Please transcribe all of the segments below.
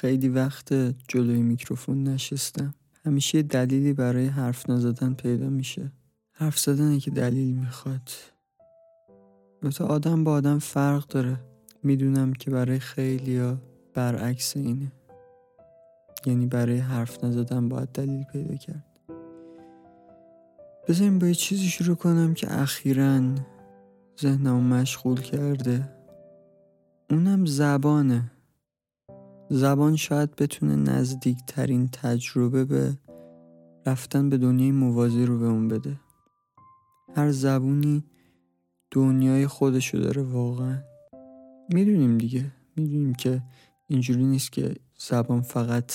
خیلی وقت جلوی میکروفون نشستم. همیشه دلیلی برای حرف نزدن پیدا میشه. حرف زدنه که دلیل می‌خواد. البته آدم با آدم فرق داره. می‌دونم که برای خیلیا برعکس اینه. یعنی برای حرف نزدن باید دلیل پیدا کرد. بذاریم با یه چیزی شروع کنم که اخیرا ذهنمو مشغول کرده. اونم زبانه. زبان شاید بتونه نزدیکترین تجربه به رفتن به دنیای موازی رو به اون بده. هر زبونی دنیای خودشو داره واقعا. می‌دونیم دیگه. می‌دونیم که اینجوری نیست که زبان فقط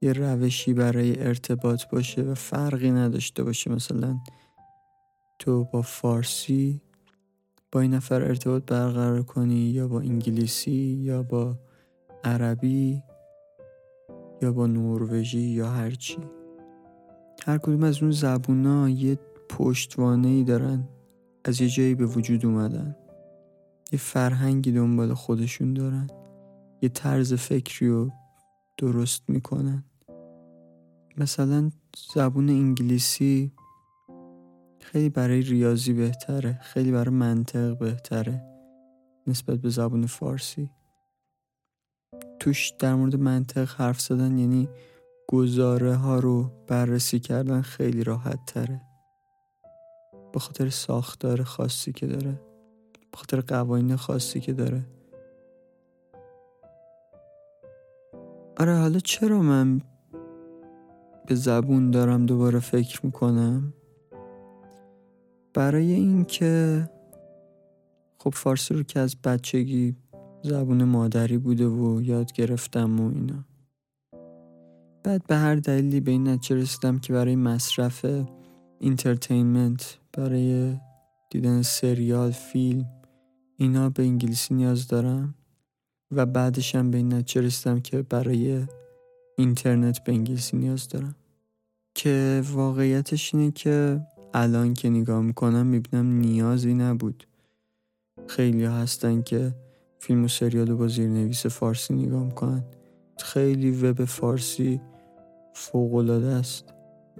یه روشی برای ارتباط باشه و فرقی نداشته باشه. مثلا تو با فارسی با این نفر ارتباط برقرار کنی یا با انگلیسی یا با عربی یا با نروژی یا هرچی هر کدوم از اون زبونا یه پشتوانه ای دارن. از یه جایی به وجود اومدن. یه فرهنگی دنبال خودشون دارن. یه طرز فکری رو درست می‌کنن. مثلا زبون انگلیسی خیلی برای ریاضی بهتره. خیلی برای منطق بهتره. نسبت به زبون فارسی. توش در مورد منطق حرف زدن یعنی گزاره ها رو بررسی کردن خیلی راحت تره به خاطر ساختار خاصی که داره. به خاطر قوانین خاصی که داره. آره حالا چرا من به زبون دارم دوباره فکر می‌کنم؟ برای اینکه خب فارسی رو که از بچگی زبون مادری بوده و یاد گرفتم و اینا. بعد به هر دلیلی به این نتیجه رسیدم که برای مصرف entertainment برای دیدن سریال فیلم اینا به انگلیسی نیاز دارم و بعدشم به این نتیجه رسیدم که برای اینترنت به انگلیسی نیاز دارم. که واقعیتش اینه که الان که نگاه می‌کنم می‌بینم نیازی نبود. خیلی هستن که فیلم و سریال رو با زیرنویس فارسی نگاه می‌کنن. خیلی وب فارسی فوقالعاده است.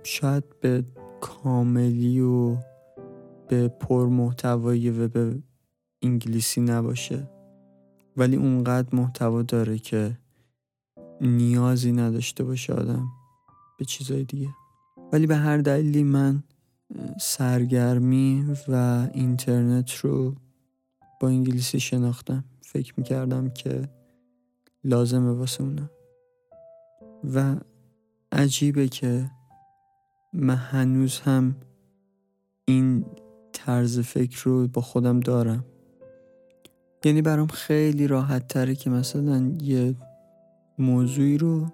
شاید به کاملی و به پرمحتوای وب انگلیسی نباشه. ولی اونقدر محتوا داره که نیازی نداشته باشه آدم به چیزای دیگه. ولی به هر دلیلی من سرگرمی و اینترنت رو با انگلیسی شناختم. فکر می‌کردم که لازمه واسه اونا. و عجیبه که من هنوز هم این طرز فکر رو با خودم دارم. یعنی برام خیلی راحت تره که مثلا یه موضوعی رو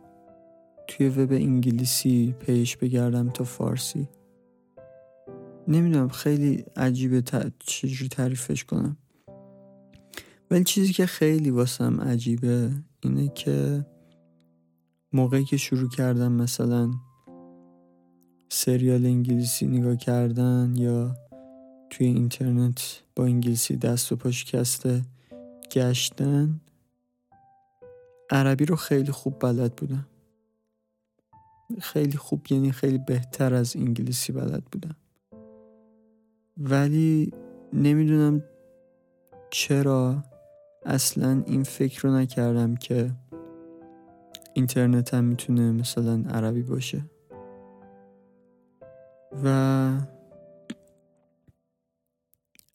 توی وب انگلیسی پیش بگردم تا فارسی. نمی‌دونم خیلی عجیبه چجوری تعریفش کنم. ولی چیزی که خیلی واسم عجیبه اینه که موقعی که شروع کردم مثلا سریال انگلیسی نگاه کردن یا توی اینترنت با انگلیسی دست و پاش کسته گشتن عربی رو خیلی خوب بلد بودم. خیلی خوب یعنی خیلی بهتر از انگلیسی بلد بودم. ولی نمی‌دونم چرا اصلا این فکر رو نکردم که اینترنت هم می‌تونه مثلا عربی باشه. و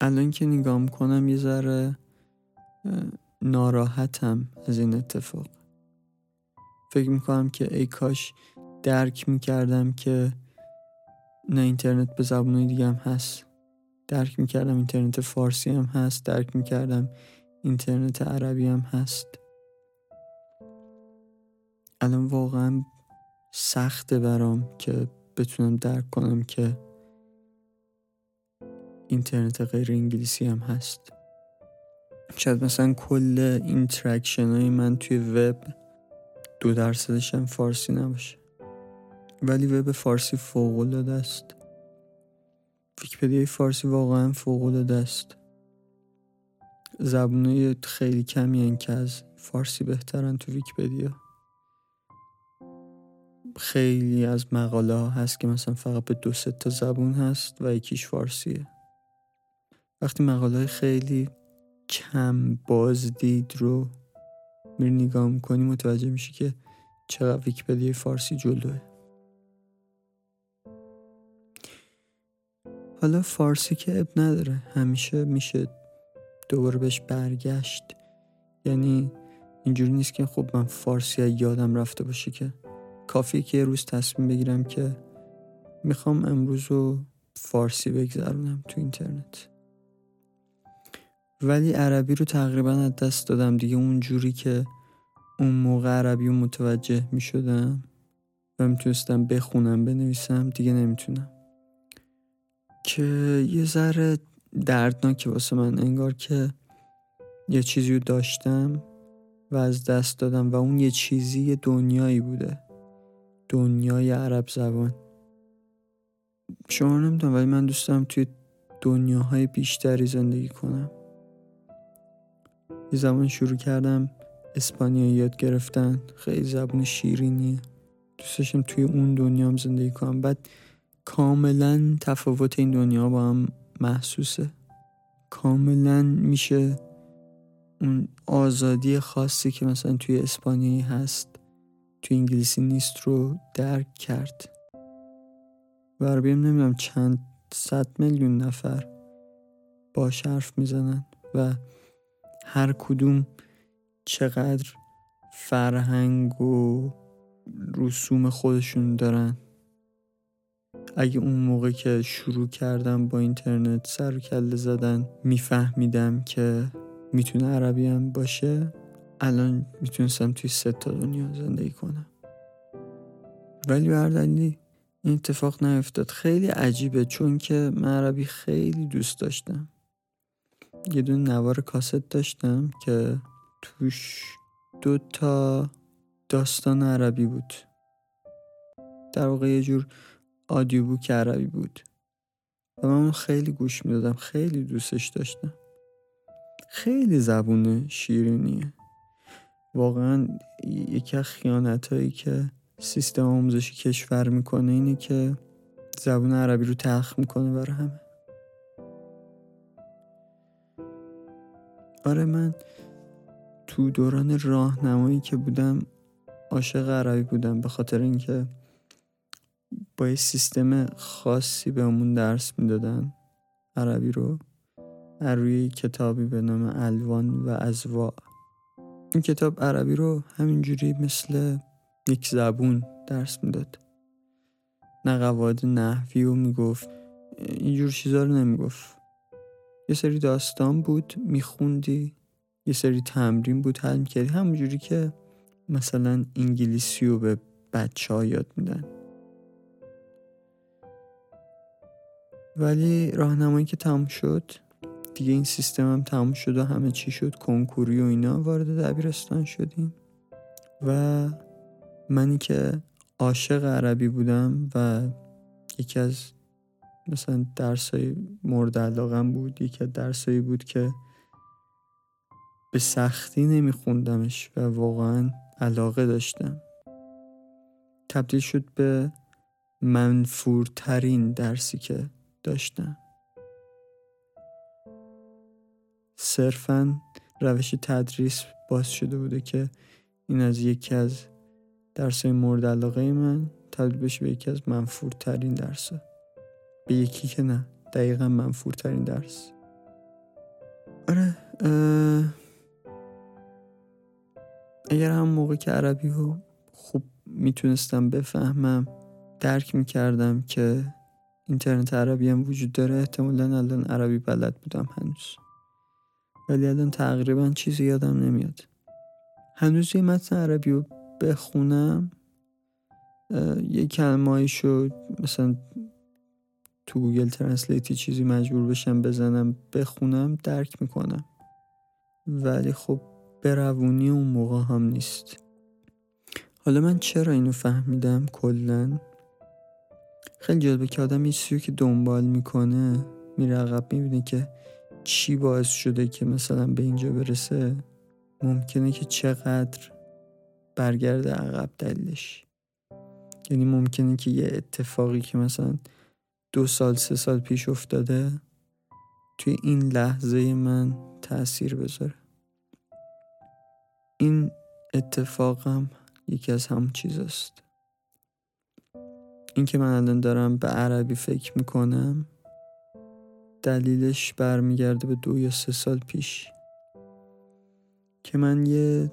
الان که نگاه می‌کنم یه ذره ناراحتم از این اتفاق. فکر می‌کنم که ای کاش درک می‌کردم که نه اینترنت به زبونهای دیگه هم هست. درک می‌کردم اینترنت فارسی هم هست. درک می‌کردم اینترنت عربی هم هست. الان واقعا سخته برام که بتونم درک کنم که اینترنت غیر انگلیسی هم هست. شاید مثلا کل interaction های من توی وب دو درصدش هم فارسی نباشه. ولی وب فارسی فوق العاده است. ویکیپدیای فارسی واقعا فوق العاده است. زبونای خیلی کمی هستن که از فارسی بهترن تو ویکیپدیا. خیلی از مقاله ها هست که مثلا فقط به دو تا زبون هست و یکیش فارسیه. وقتی مقاله خیلی کم بازدید رو میری نگاه می‌کنی متوجه میشی که چقدر ویکیپدیای فارسی جلوه. حالا فارسی که اب نداره همیشه میشه دوباره بهش برگشت. یعنی اینجوری نیست که خب من فارسی یادم رفته باشه که کافیه که یه روز تصمیم بگیرم که می‌خوام امروز رو فارسی بگذرونم تو اینترنت. ولی عربی رو تقریبا از دست دادم دیگه. اونجوری که اون موقع عربی رو متوجه می شدم و می‌تونستم بخونم بنویسم دیگه نمی‌تونم. که یه ذره دردناکه واسه من انگار که یه چیزی رو داشتم و از دست دادم و اون یه چیزی دنیایی بوده. دنیای عرب زبان. شما نمی‌دونم ولی من دوست توی دنیاهای بیشتری زندگی کنم. یه زمان شروع کردم اسپانیایی یاد گرفتن. خیلی زبون شیرینیه دوست توی اون دنیام زندگی کنم. بعد کاملا تفاوت این دنیا با هم محسوسه. کاملا میشه اون آزادی خاصی که مثلا توی اسپانیایی هست توی انگلیسی نیست رو درک کرد. و نمی‌دونم چند صد میلیون نفر با حرف می‌زنن و هر کدوم چقدر فرهنگ و رسوم خودشون دارن. اگه اون موقع که شروع کردم با اینترنت سر کله زدن میفهمیدم که می‌تونه عربی هم باشه الان می‌تونستم توی سه تا دنیا زندگی کنم. ولی بردلی این اتفاق نیفتاد. خیلی عجیبه چون که من عربی خیلی دوست داشتم. یه دون نوار کاست داشتم که توش دو تا داستان عربی بود. در واقع یه جور آدیو بوک عربی بود. و من خیلی گوش می‌دادم خیلی دوستش داشتم. خیلی زبون شیرینیه. واقعا یکی از خیانت هایی که سیستم آموزشی کشور می‌کنه اینه که زبون عربی رو تلخ می‌کنه برای همه. آره من تو دوران راهنمایی که بودم عاشق عربی بودم به خاطر اینکه با یه سیستم خاصی بهمون درس می‌دادن. عربی رو. از روی کتابی به نام الوان و ازوا. این کتاب عربی رو همینجوری مثل یک زبون درس می‌داد. نه قواعد نحوی رو می‌گفت. اینجور چیزا رو نمی‌گفت. یه سری داستان بود میخوندی. یه سری تمرین بود حل می‌کردی. همونجوری که مثلا انگلیسی رو به بچه ها یاد میدن. ولی راهنمایی که تموم شد دیگه این سیستم هم تموم شد و همه چی شد. کنکوری و اینا وارد دبیرستان شدیم. و منی که عاشق عربی بودم و یکی از مثلا درسای مورد علاقم بود یکی از درسایی بود که به سختی نمیخوندمش و واقعا علاقه داشتم. تبدیل شد به منفورترین درسی که داشتم. صرفا روش تدریس باز شده بوده که این از یکی از درس مورد علاقه من تبدیل بشه به یکی از منفورترین درس. به یکی که نه دقیقا منفورترین درس. آره اگر هم موقع که عربی رو خوب می‌تونستم بفهمم درک می‌کردم که اینترنت عربی هم وجود داره. احتمالا الان عربی بلد بودم هنوز. ولی الان تقریبا چیزی یادم نمیاد. هنوز یه متن عربی رو بخونم. یه کلمه شد مثلا تو گوگل translate ی چیزی مجبور بشم بزنم بخونم درک می‌کنم. ولی خب به روونی اون موقع هم نیست. حالا من چرا اینو فهمیدم کلا؟ خیلی جالبه که آدم یه که دنبال می‌کنه میره عقب می‌بینه که چی باعث شده که مثلا به اینجا برسه ممکنه که چقدر برگرده عقب دلیلش. یعنی ممکنه که یه اتفاقی که مثلا دو سال سه سال پیش افتاده توی این لحظه من تاثیر بذاره. این اتفاقم یکی از همون چیز است این که من الان دارم به عربی فکر می‌کنم دلیلش برمیگرده به دو یا سه سال پیش. که من یه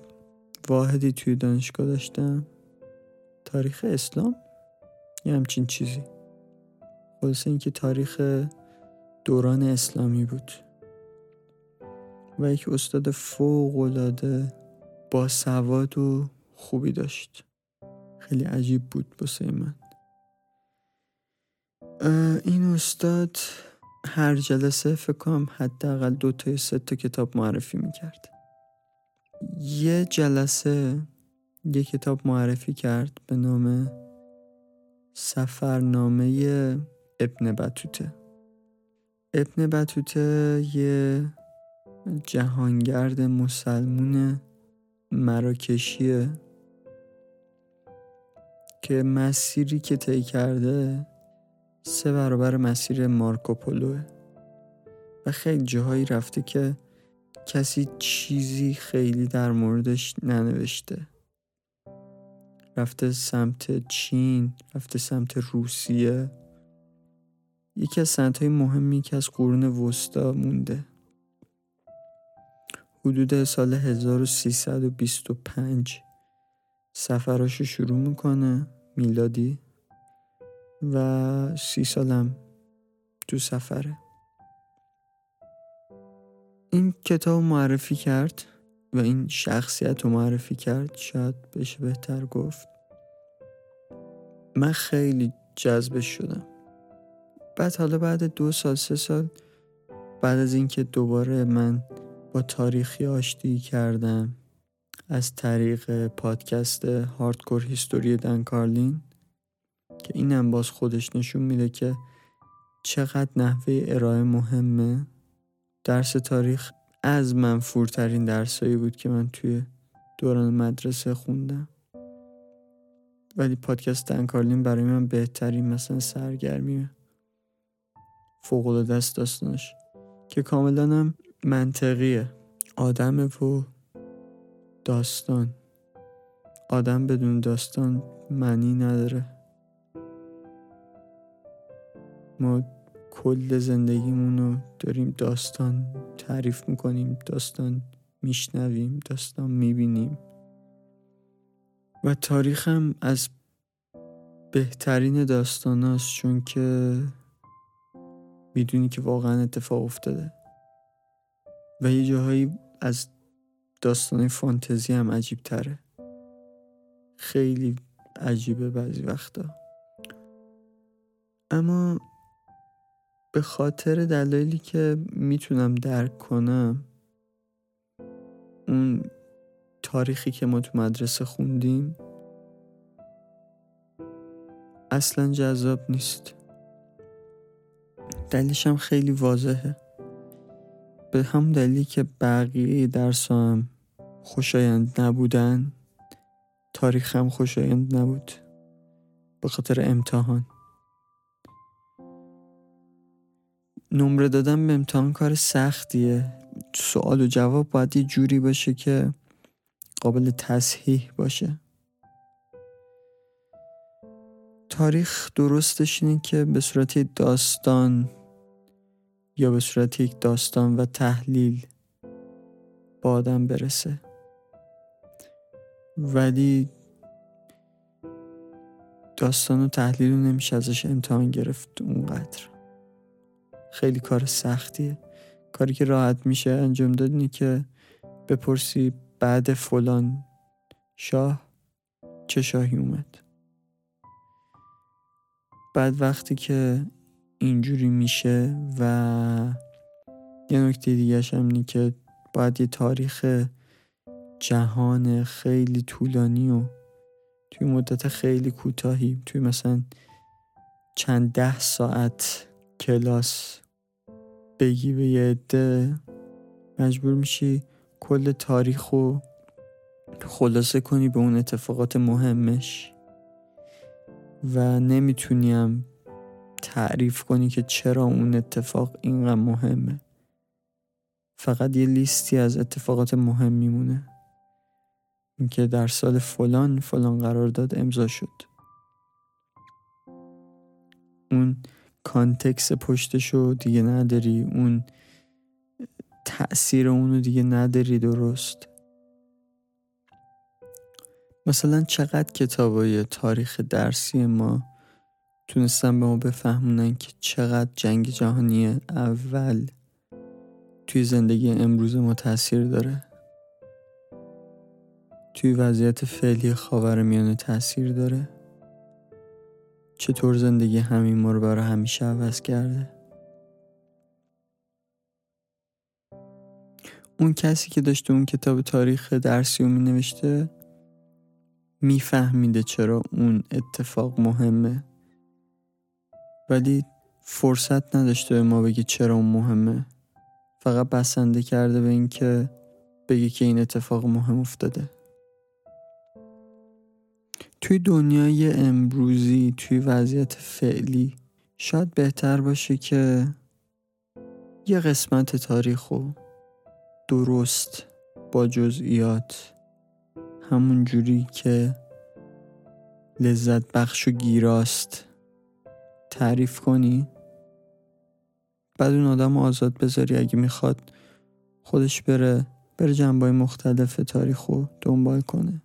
واحدی توی دانشگاه داشتم. تاریخ اسلام؟ یه همچین چیزی. خلاصه اینکه تاریخ دوران اسلامی بود. و یک استاد فوق العاده با سواد و خوبی داشت. خیلی عجیب بود باسه من. این استاد هر جلسه فکر کنم حداقل دو تا سه تا کتاب معرفی می‌کرد. یه جلسه یه کتاب معرفی کرد به نام سفرنامه ابن بطوته ابن بطوته یه جهانگرد مسلمون مراکشیه که مسیری که طی کرده سه برابر مسیر مارکوپولوه و خیلی جاهایی رفته که کسی چیزی خیلی در موردش ننوشته. رفته سمت چین رفته سمت روسیه. یکی از سنت مهمی که از قرون وسطا مونده. حدود سال 1325 سفراشو شروع می‌کنه میلادی. و سی سالم تو سفره. این کتاب معرفی کرد و این شخصیت رو معرفی کرد شاید بشه بهتر گفت. من خیلی جذبش شدم. بعد حالا بعد دو سال سه سال بعد از اینکه دوباره من با تاریخی آشتی کردم از طریق پادکست هاردکور هیستوری دن کارلین که اینم باز خودش نشون میده که چقدر نحوه ارائه مهمه. درس تاریخ از منفورترین درسایی بود که من توی دوران مدرسه خوندم. ولی پادکست دنکارلین برای من بهترین مثلا سرگرمیه فوق دست داستانش که کاملا هم منطقیه. آدم و داستان. آدم بدون داستان معنی نداره. ما کل زندگیمون رو داریم داستان تعریف می‌کنیم داستان میشنویم داستان می‌بینیم. و تاریخم از بهترین داستاناست چون که می‌دونی که واقعا اتفاق افتاده. و یه جاهایی از داستان فانتزی هم عجیب تره خیلی عجیبه بعضی وقتا. اما به خاطر دلایلی که می‌تونم درک کنم اون تاریخی که ما تو مدرسه خوندیم اصلا جذاب نیست. دلیلش هم خیلی واضحه. به هم دلیلی که بقیه درس هم خوشایند نبودن تاریخ هم خوشایند نبود. به خاطر امتحان. نمره دادن به امتحان کار سختیه. سوال و جواب باید یه جوری باشه که قابل تصحیح باشه. تاریخ درستش اینه که به صورت داستان یا به صورت یک داستان و تحلیل با آدم برسه. ولی داستان و تحلیل رو نمیشه ازش امتحان گرفت اونقدر. خیلی کار سختیه کاری که راحت میشه انجام داد که بپرسی بعد فلان شاه چه شاهی اومد. بعد وقتی که اینجوری میشه و یه نکته دیگه هم اینه که باید یه تاریخ جهان خیلی طولانی و توی مدت خیلی کوتاهی توی مثلا چند ده ساعت کلاس بگی به یه عده. مجبور میشی کل تاریخ رو خلاصه کنی به اون اتفاقات مهمش. و نمی‌تونیم تعریف کنی که چرا اون اتفاق اینقدر مهمه. فقط یه لیستی از اتفاقات مهم میمونه. اینکه در سال فلان فلان قرارداد امضا شد. اون کانتکس پشتشو دیگه نداری اون تأثیر اونو دیگه نداری درست. مثلا چقدر کتابای تاریخ درسی ما تونستن به ما بفهمونن که چقدر جنگ جهانی اول توی زندگی امروز ما تاثیر داره. توی وضعیت فعلی خاور میانه تاثیر داره. چطور زندگی همین ما رو برای همیشه عوض کرده؟ اون کسی که داشته اون کتاب تاریخ درسی رو می نوشته میفهمیده چرا اون اتفاق مهمه. ولی فرصت نداشته به ما بگه چرا اون مهمه. فقط بسنده کرده به اینکه بگه که این اتفاق مهم افتاده. توی دنیای امروزی توی وضعیت فعلی شاید بهتر باشه که یه قسمت تاریخ رو درست با جزئیات همون جوری که لذت بخش و گیراست تعریف کنی. بعد اون آدم آزاد بذاری اگه می‌خواد خودش بره بره جنبای مختلف تاریخ رو دنبال کنه.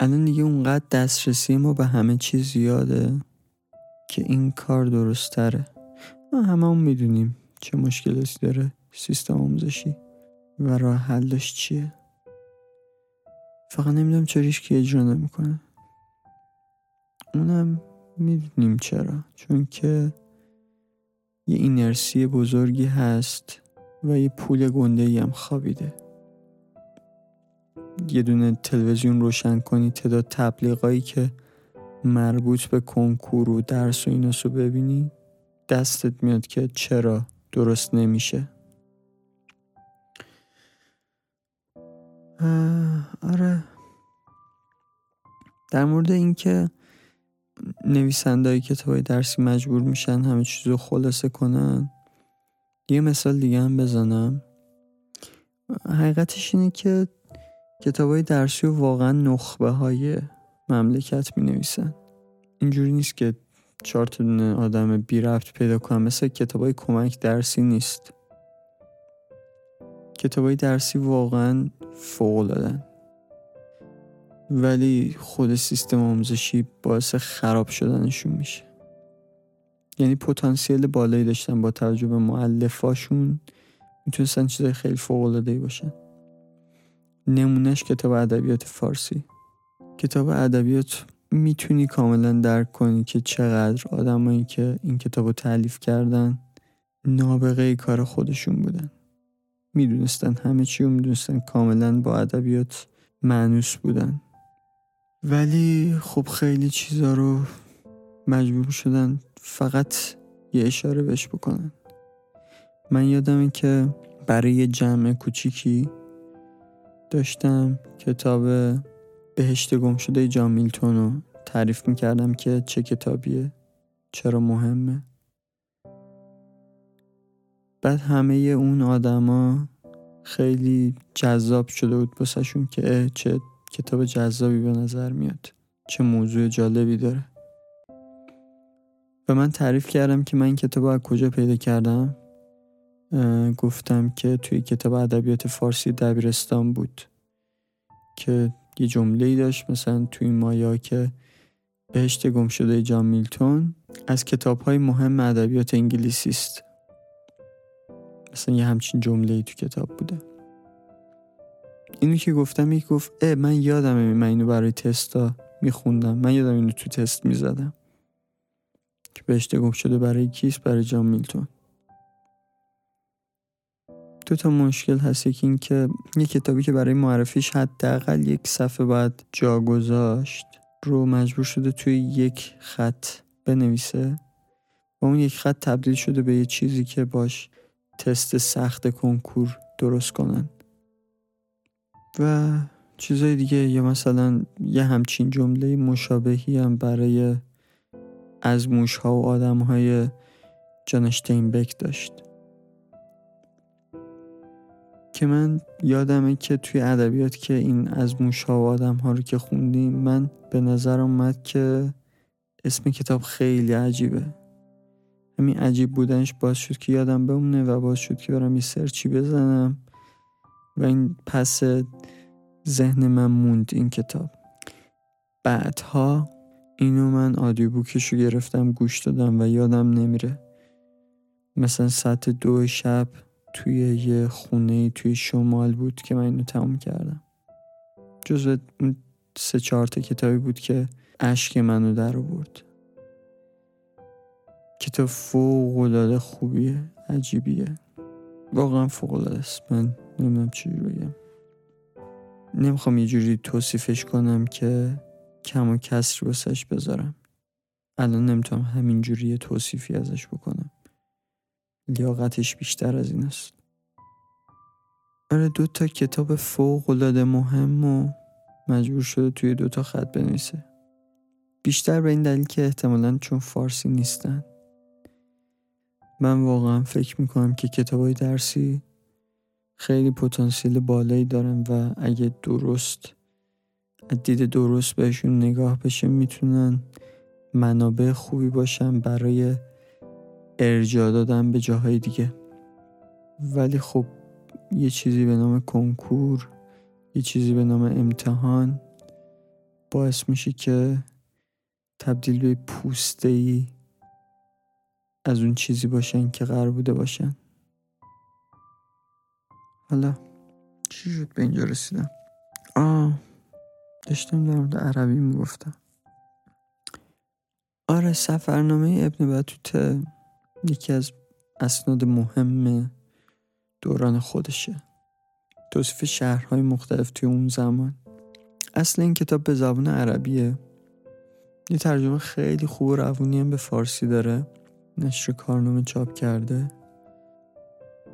الان دیگه اونقدر دسترسی ما به همه چیز زیاده که این کار درست تره ما همه هم می‌دونیم چه مشکلاتی داره سیستم آموزشی و راه حلش چیه. فقط نمی‌دونم چرا که اجرا نمی‌کنه. اونم می‌دونیم چرا. چون که یه اینرسی بزرگی هست و یه پول گنده هم خوابیده. یه دونه تلویزیون روشن کنی تعداد تبلیغایی که مربوط به کنکور و درس و ایناسو ببینی دستت میاد که چرا درست نمیشه. آره. در مورد اینکه نویسنده های کتاب های درسی مجبور میشن همه چیز رو خلاصه کنن یه مثال دیگه هم بزنم. حقیقتش اینه که کتاب های درسی و واقعا نخبه های مملکت می نویسن اینجوری نیست که چهار دونه آدم بی رفت پیدا کنم مثل کتاب های کمک درسی نیست. کتاب های درسی واقعا فوق دادن ولی خود سیستم آموزشی باعث خراب شدنشون میشه. یعنی پتانسیل بالایی داشتن با توجه به معلفاشون می‌تونستن چیزای خیلی فوق العاده باشن. نمونهش کتاب ادبیات فارسی. کتاب ادبیات می‌تونی کاملا درک کنی که چقدر آدمایی که این کتاب رو تعلیف کردن نابغه کار خودشون بودن. می‌دونستن همه چی رو می‌دونستن کاملا با ادبیات معنوس بودن. ولی خب خیلی چیزا رو مجبور شدن فقط یه اشاره بهش بکنن. من یادمه که برای جمع کوچیکی داشتم کتاب بهشت گم شده جان میلتون رو تعریف می‌کردم که چه کتابیه چرا مهمه. بعد همه اون آدما خیلی جذاب شده بود بسشون که چه کتاب جذابی به نظر میاد چه موضوع جالبی داره. و من تعریف کردم که من این کتاب از کجا پیدا کردم؟ گفتم که توی کتاب ادبیات فارسی دبیرستان بود که یه جمله داشت مثلا توی مایا که بهشت گم شده جان میلتون از کتاب های مهم ادبیات انگلیسی است. مثلا یه همچین جمله ای تو کتاب بوده. اینو که گفتم یک گفت اه من یادمه من اینو برای تستا میخوندم. من یادم اینو تو تست می‌زدم. که بهشت گم شده برای کیست؟ برای جان میلتون. دو تا مشکل هست. یکی این که یه کتابی که برای معرفیش حداقل یک صفحه باید جا گذاشت رو مجبور شده توی یک خط بنویسه. و اون یک خط تبدیل شده به یه چیزی که باش تست سخت کنکور درست کنن. و چیزای دیگه یا مثلا یه همچین جمله مشابهی هم برای از موش ها و آدم های جانشتین بک داشت. که من یادمه که توی ادبیات که این از موش ها و آدم ها رو که خوندیم من به نظر اومد که اسم کتاب خیلی عجیبه. همین عجیب بودنش باز شد که یادم بمونه و باز شد که برم یه سرچی بزنم و این پس ذهن من موند این کتاب. بعدها اینو من آدیو بوکش رو گرفتم گوش دادم و یادم نمیره. مثلا ساعت دو شب توی یه خونه توی شمال بود که من اینو تموم کردم. جزو سه چهار کتابی بود که اشک منو در آورد. کتاب فوق العاده خوبیه عجیبیه. واقعا فوق العاده است. من نمی‌دونم چی بگم. نمی‌خوام یه جوری توصیفش کنم که کم و کسر واسش بذارم. الان نمی‌تونم همین جوری توصیفی ازش بکنم. لیاقتش بیشتر از این است. آره دو تا کتاب فوق العاده مهم و مجبور شده توی دو تا خط بنویسه. بیشتر به این دلیل که احتمالا چون فارسی نیستن. من واقعا فکر می‌کنم که کتاب های درسی خیلی پتانسیل بالایی دارن و اگه درست دید درست بهشون نگاه بشه می‌تونن منابع خوبی باشن برای ارجاع دادن به جاهای دیگه. ولی خب یه چیزی به نام کنکور یه چیزی به نام امتحان باعث میشه که تبدیل به پوسته ای از اون چیزی باشن که قرار بوده باشن. حالا چی شد به اینجا رسیدم؟ آه داشتم در مورد عربی می‌گفتم. آره سفرنامه ابن بطوته یکی از اسناد مهم دوران خودشه. توصیف شهرهای مختلف توی اون زمان. اصل این کتاب به زبان عربیه. یه ترجمه خیلی خوب و روونی هم به فارسی داره. نشر کارنامه چاپ کرده.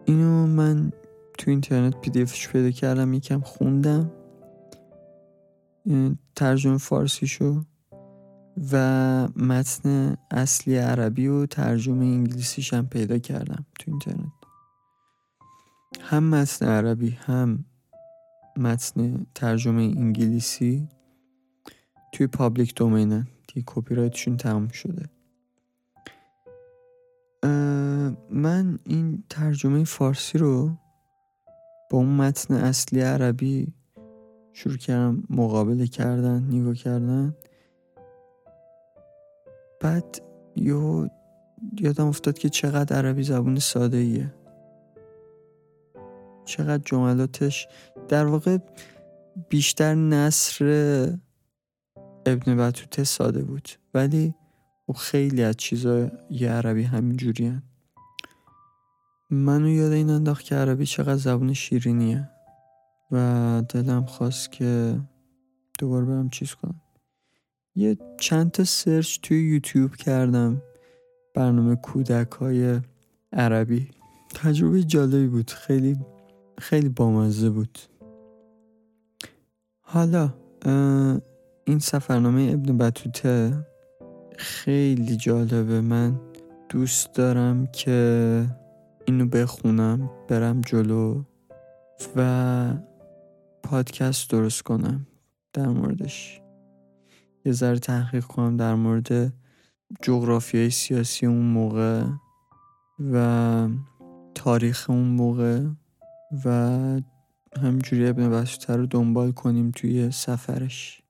اینو من تو اینترنت پی دی پیدا کردم یکم خوندم. ترجمه فارسی شو و متن اصلی عربی و ترجمه انگلیسیش هم پیدا کردم تو اینترنت. هم متن عربی هم متن ترجمه انگلیسی توی public domain ن دیگه کپی رایتشون تمام شده من این ترجمه فارسی رو با اون متن اصلی عربی شروع کردم مقابله کردن نگاه کردن. بعد یو یادم افتاد که چقدر عربی زبون ساده ایه چقدر جملاتش در واقع بیشتر نصر ابن بطوته ساده بود. ولی خب خیلی از چیزای عربی همین جوری منو یاد این انداخت که عربی چقدر زبون شیرینیه. و دلم خواست که دوباره برم چیز کنم. یه چند تا سرچ توی یوتیوب کردم. برنامه کودک های عربی. تجربه جالبی بود. خیلی خیلی بامزه بود. حالا این سفرنامه ابن بطوته خیلی جالبه. من دوست دارم که اینو بخونم برم جلو و پادکست درست کنم در موردش. یه ذره تحقیق کنم در مورد جغرافیای سیاسی اون موقع و تاریخ اون موقع و همجوری ابن بسوته رو دنبال کنیم توی سفرش.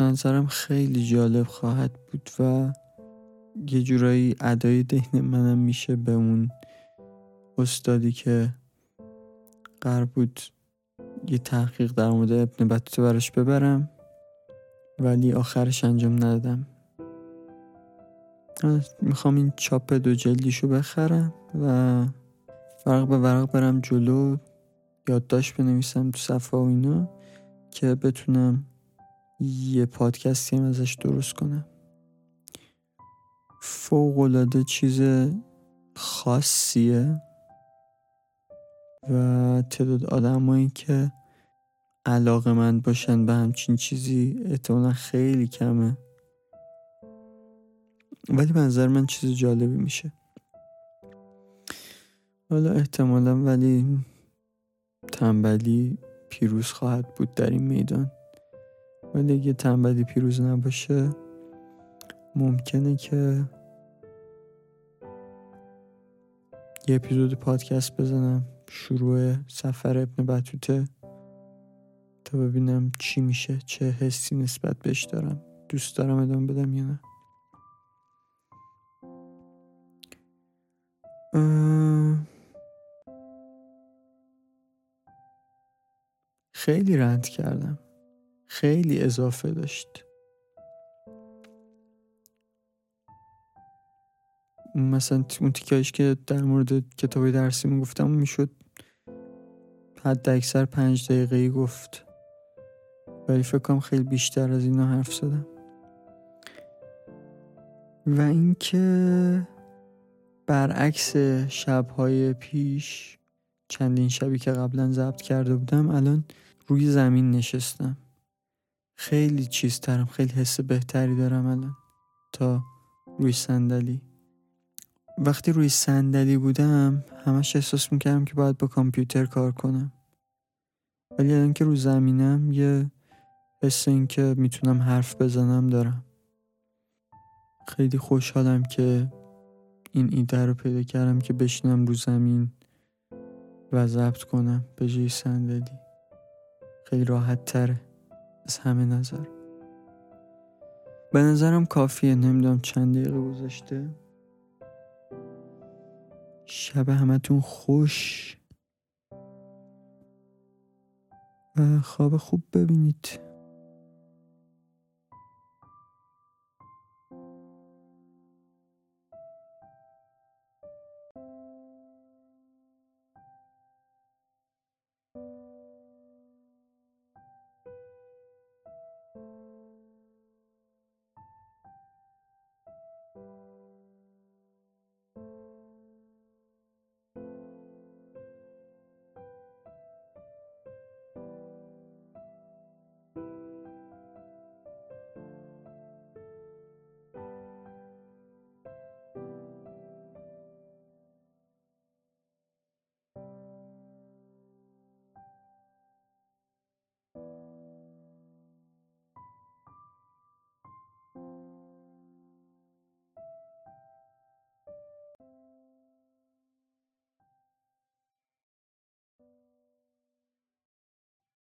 نظرم خیلی جالب خواهد بود و یه جورایی ادای دهن منم میشه به اون استادی که قرار بود یه تحقیق در مورد ابن بطوته براش ببرم. ولی آخرش انجام ندادم. می‌خوام این چاپ دو جلدیشو بخرم و ورق به ورق برم جلو یادداشت بنویسم تو صفحه و اینا که بتونم یه پادکستی هم ازش درست کنم. فوق العاده چیز خاصیه و تعداد آدمایی که علاقه من باشن به همچین چیزی احتمالا خیلی کمه. ولی به نظر من چیز جالبی میشه. حالا احتمالا ولی تنبلی پیروز خواهد بود در این میدان. ولی اگه تنبلی پیروز نباشه ممکنه که یه اپیزود پادکست بزنم. شروع سفر ابن بطوته تا ببینم چی میشه چه حسی نسبت بهش دارم. دوست دارم ادامه بدم یا نه؟ خیلی رند کردم. خیلی اضافه داشت. مثلا اون تیکایش که در مورد کتابی درسی می‌گفتم می‌شد حد اکثر پنج دقیقه گفت. ولی فکر کنم خیلی بیشتر از اینا حرف زدم. و اینکه برعکس شبهای پیش چندین شبی که قبلا ضبط کرده بودم الان روی زمین نشستم. خیلی چیز ترم خیلی حس بهتری دارم الان تا روی صندلی. وقتی روی صندلی بودم همش احساس می‌کردم که باید با کامپیوتر کار کنم. ولی الان که رو زمینم یه حس این که می‌تونم حرف بزنم دارم. خیلی خوشحالم که این ایده رو پیدا کردم که بشینم رو زمین و ضبط کنم. به جای صندلی. خیلی راحت تره از همه نظر. به نظرم کافیه نمی‌دونم چند دقیقه گذاشته شب همتون خوش. و خواب خوب ببینید.